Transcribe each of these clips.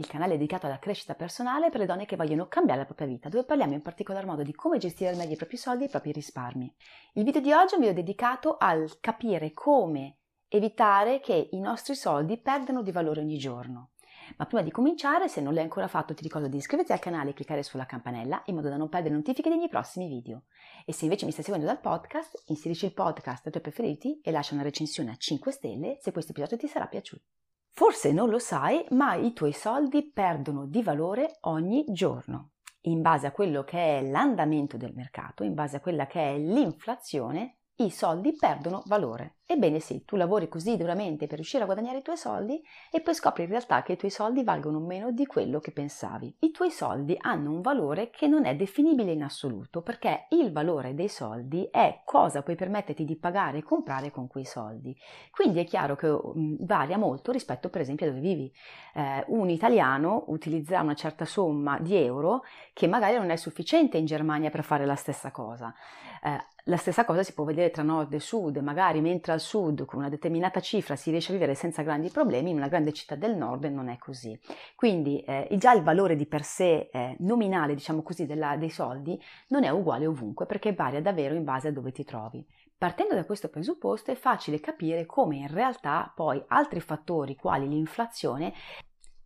il canale dedicato alla crescita personale per le donne che vogliono cambiare la propria vita, dove parliamo in particolar modo di come gestire al meglio i propri soldi e i propri risparmi. Il video di oggi è un video dedicato al capire come evitare che i nostri soldi perdano di valore ogni giorno. Ma prima di cominciare, se non l'hai ancora fatto, ti ricordo di iscriverti al canale e cliccare sulla campanella in modo da non perdere notifiche dei miei prossimi video. E se invece mi stai seguendo dal podcast, inserisci il podcast ai tuoi preferiti e lascia una recensione a 5 stelle se questo episodio ti sarà piaciuto. Forse non lo sai, ma i tuoi soldi perdono di valore ogni giorno. In base a quello che è l'andamento del mercato, in base a quella che è l'inflazione, i soldi perdono valore. Ebbene sì, tu lavori così duramente per riuscire a guadagnare i tuoi soldi e poi scopri in realtà che i tuoi soldi valgono meno di quello che pensavi. I tuoi soldi hanno un valore che non è definibile in assoluto perché il valore dei soldi è cosa puoi permetterti di pagare e comprare con quei soldi. Quindi è chiaro che um, varia molto rispetto per esempio a dove vivi. Eh, un italiano utilizzerà una certa somma di euro che magari non è sufficiente in Germania per fare la stessa cosa. Eh, la stessa cosa si può vedere tra nord e sud, magari mentre al sud con una determinata cifra si riesce a vivere senza grandi problemi, in una grande città del nord non è così. Quindi eh, già il valore di per sé eh, nominale, diciamo così, della, dei soldi non è uguale ovunque perché varia davvero in base a dove ti trovi. Partendo da questo presupposto è facile capire come in realtà poi altri fattori quali l'inflazione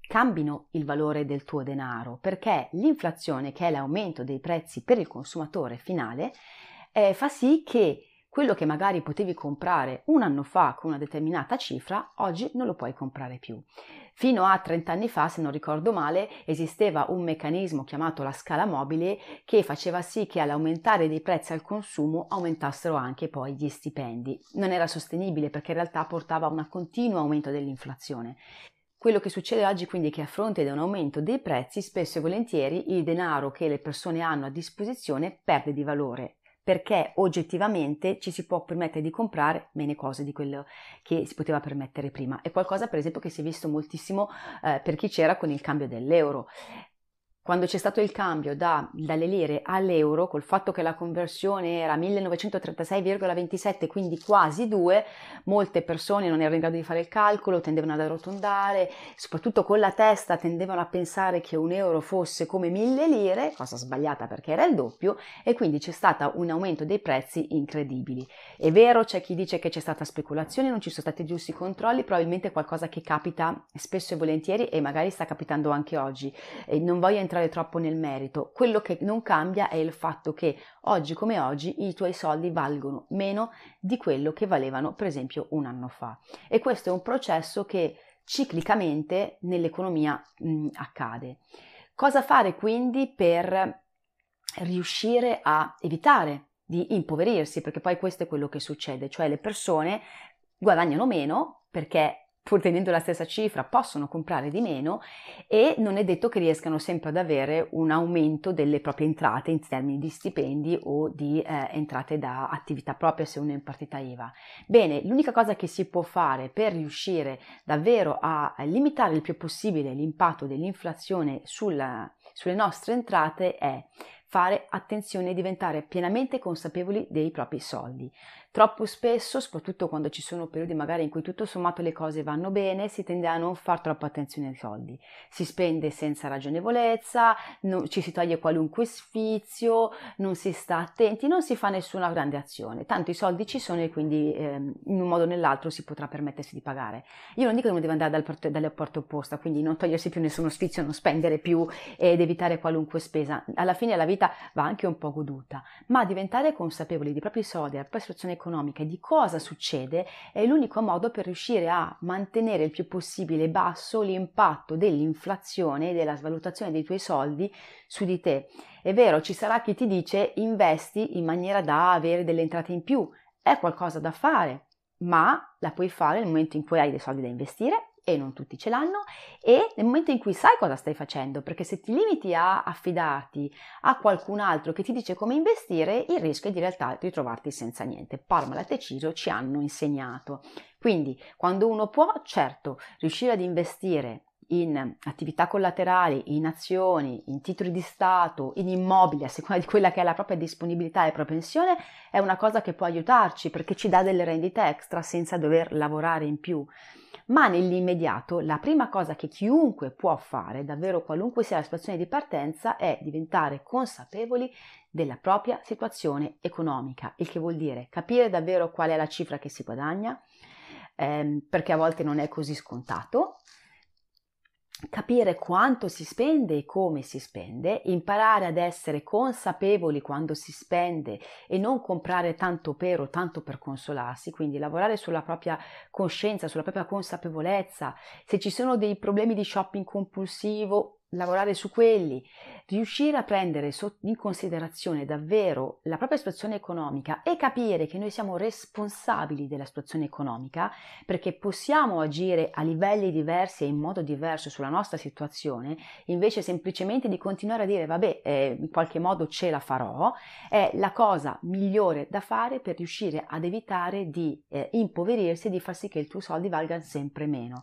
cambino il valore del tuo denaro perché l'inflazione che è l'aumento dei prezzi per il consumatore finale eh, fa sì che quello che magari potevi comprare un anno fa con una determinata cifra, oggi non lo puoi comprare più. Fino a 30 anni fa, se non ricordo male, esisteva un meccanismo chiamato la scala mobile che faceva sì che all'aumentare dei prezzi al consumo aumentassero anche poi gli stipendi. Non era sostenibile perché in realtà portava a un continuo aumento dell'inflazione. Quello che succede oggi quindi è che a fronte di un aumento dei prezzi, spesso e volentieri il denaro che le persone hanno a disposizione perde di valore perché oggettivamente ci si può permettere di comprare meno cose di quello che si poteva permettere prima. È qualcosa per esempio che si è visto moltissimo eh, per chi c'era con il cambio dell'euro. Quando c'è stato il cambio da, dalle lire all'euro, col fatto che la conversione era 1936,27, quindi quasi 2, molte persone non erano in grado di fare il calcolo, tendevano ad arrotondare, soprattutto con la testa tendevano a pensare che un euro fosse come 1000 lire, cosa sbagliata perché era il doppio, e quindi c'è stato un aumento dei prezzi incredibili. È vero, c'è chi dice che c'è stata speculazione, non ci sono stati giusti controlli, probabilmente è qualcosa che capita spesso e volentieri e magari sta capitando anche oggi. E non voglio entrare entrare troppo nel merito, quello che non cambia è il fatto che oggi come oggi i tuoi soldi valgono meno di quello che valevano per esempio un anno fa. E questo è un processo che ciclicamente nell'economia mh, accade. Cosa fare quindi per riuscire a evitare di impoverirsi? Perché poi questo è quello che succede, cioè le persone guadagnano meno perché pur tenendo la stessa cifra, possono comprare di meno e non è detto che riescano sempre ad avere un aumento delle proprie entrate in termini di stipendi o di eh, entrate da attività propria se uno è in partita IVA. Bene, l'unica cosa che si può fare per riuscire davvero a limitare il più possibile l'impatto dell'inflazione sulla, sulle nostre entrate è fare attenzione e diventare pienamente consapevoli dei propri soldi. Troppo spesso, soprattutto quando ci sono periodi magari in cui tutto sommato le cose vanno bene, si tende a non fare troppa attenzione ai soldi. Si spende senza ragionevolezza, non, ci si toglie qualunque sfizio, non si sta attenti, non si fa nessuna grande azione. Tanto i soldi ci sono e quindi eh, in un modo o nell'altro si potrà permettersi di pagare. Io non dico che uno deve andare dal dalle porte opposte, quindi non togliersi più nessuno sfizio, non spendere più ed evitare qualunque spesa. Alla fine la vita va anche un po' goduta, ma diventare consapevoli dei propri soldi, della propria situazione economica e di cosa succede è l'unico modo per riuscire a mantenere il più possibile basso l'impatto dell'inflazione e della svalutazione dei tuoi soldi su di te. È vero, ci sarà chi ti dice investi in maniera da avere delle entrate in più, è qualcosa da fare, ma la puoi fare nel momento in cui hai dei soldi da investire e non tutti ce l'hanno, e nel momento in cui sai cosa stai facendo, perché se ti limiti a affidarti a qualcun altro che ti dice come investire, il rischio è di realtà ritrovarti senza niente. Parmalat e Ciso ci hanno insegnato. Quindi, quando uno può, certo, riuscire ad investire in attività collaterali, in azioni, in titoli di Stato, in immobili, a seconda di quella che è la propria disponibilità e propensione, è una cosa che può aiutarci perché ci dà delle rendite extra senza dover lavorare in più ma nell'immediato la prima cosa che chiunque può fare, davvero qualunque sia la situazione di partenza, è diventare consapevoli della propria situazione economica, il che vuol dire capire davvero qual è la cifra che si guadagna, ehm, perché a volte non è così scontato, capire quanto si spende e come si spende, imparare ad essere consapevoli quando si spende e non comprare tanto per o tanto per consolarsi, quindi lavorare sulla propria coscienza, sulla propria consapevolezza, se ci sono dei problemi di shopping compulsivo lavorare su quelli, riuscire a prendere in considerazione davvero la propria situazione economica e capire che noi siamo responsabili della situazione economica perché possiamo agire a livelli diversi e in modo diverso sulla nostra situazione, invece semplicemente di continuare a dire vabbè, eh, in qualche modo ce la farò, è la cosa migliore da fare per riuscire ad evitare di eh, impoverirsi e di far sì che i tuoi soldi valgano sempre meno.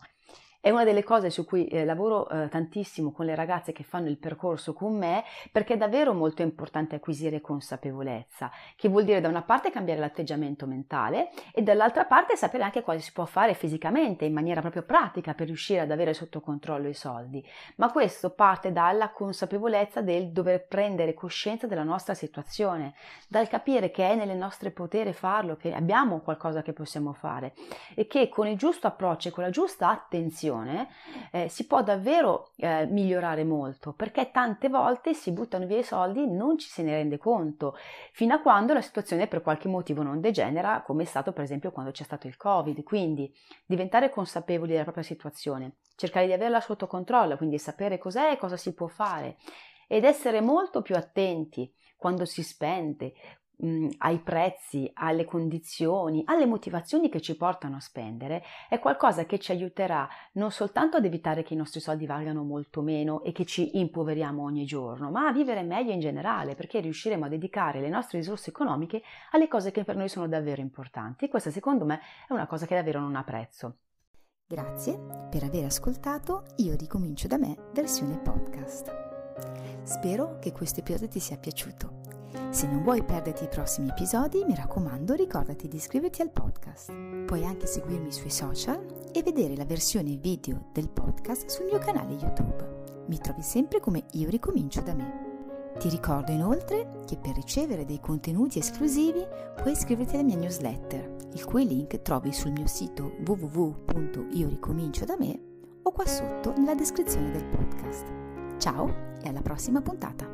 È una delle cose su cui eh, lavoro eh, tantissimo con le ragazze che fanno il percorso con me perché è davvero molto importante acquisire consapevolezza, che vuol dire da una parte cambiare l'atteggiamento mentale e dall'altra parte sapere anche cosa si può fare fisicamente in maniera proprio pratica per riuscire ad avere sotto controllo i soldi. Ma questo parte dalla consapevolezza del dover prendere coscienza della nostra situazione, dal capire che è nelle nostre potere farlo, che abbiamo qualcosa che possiamo fare e che con il giusto approccio e con la giusta attenzione gestione eh, si può davvero eh, migliorare molto perché tante volte si buttano via i soldi e non ci se ne rende conto fino a quando la situazione per qualche motivo non degenera come è stato per esempio quando c'è stato il covid. Quindi diventare consapevoli della propria situazione cercare di averla sotto controllo quindi sapere cos'è e cosa si può fare ed essere molto più attenti quando si spende, mh, ai prezzi, alle condizioni, alle motivazioni che ci portano a spendere, è qualcosa che ci aiuterà non soltanto ad evitare che i nostri soldi valgano molto meno e che ci impoveriamo ogni giorno, ma a vivere meglio in generale, perché riusciremo a dedicare le nostre risorse economiche alle cose che per noi sono davvero importanti. E questa secondo me è una cosa che davvero non ha prezzo. Grazie per aver ascoltato Io ricomincio da me versione podcast. Spero che questo episodio ti sia piaciuto. Se non vuoi perderti i prossimi episodi, mi raccomando, ricordati di iscriverti al podcast. Puoi anche seguirmi sui social e vedere la versione video del podcast sul mio canale YouTube. Mi trovi sempre come Io ricomincio da me. Ti ricordo inoltre che per ricevere dei contenuti esclusivi puoi iscriverti alla mia newsletter, il cui link trovi sul mio sito www.ioricominciodame o qua sotto nella descrizione del podcast. Ciao e alla prossima puntata!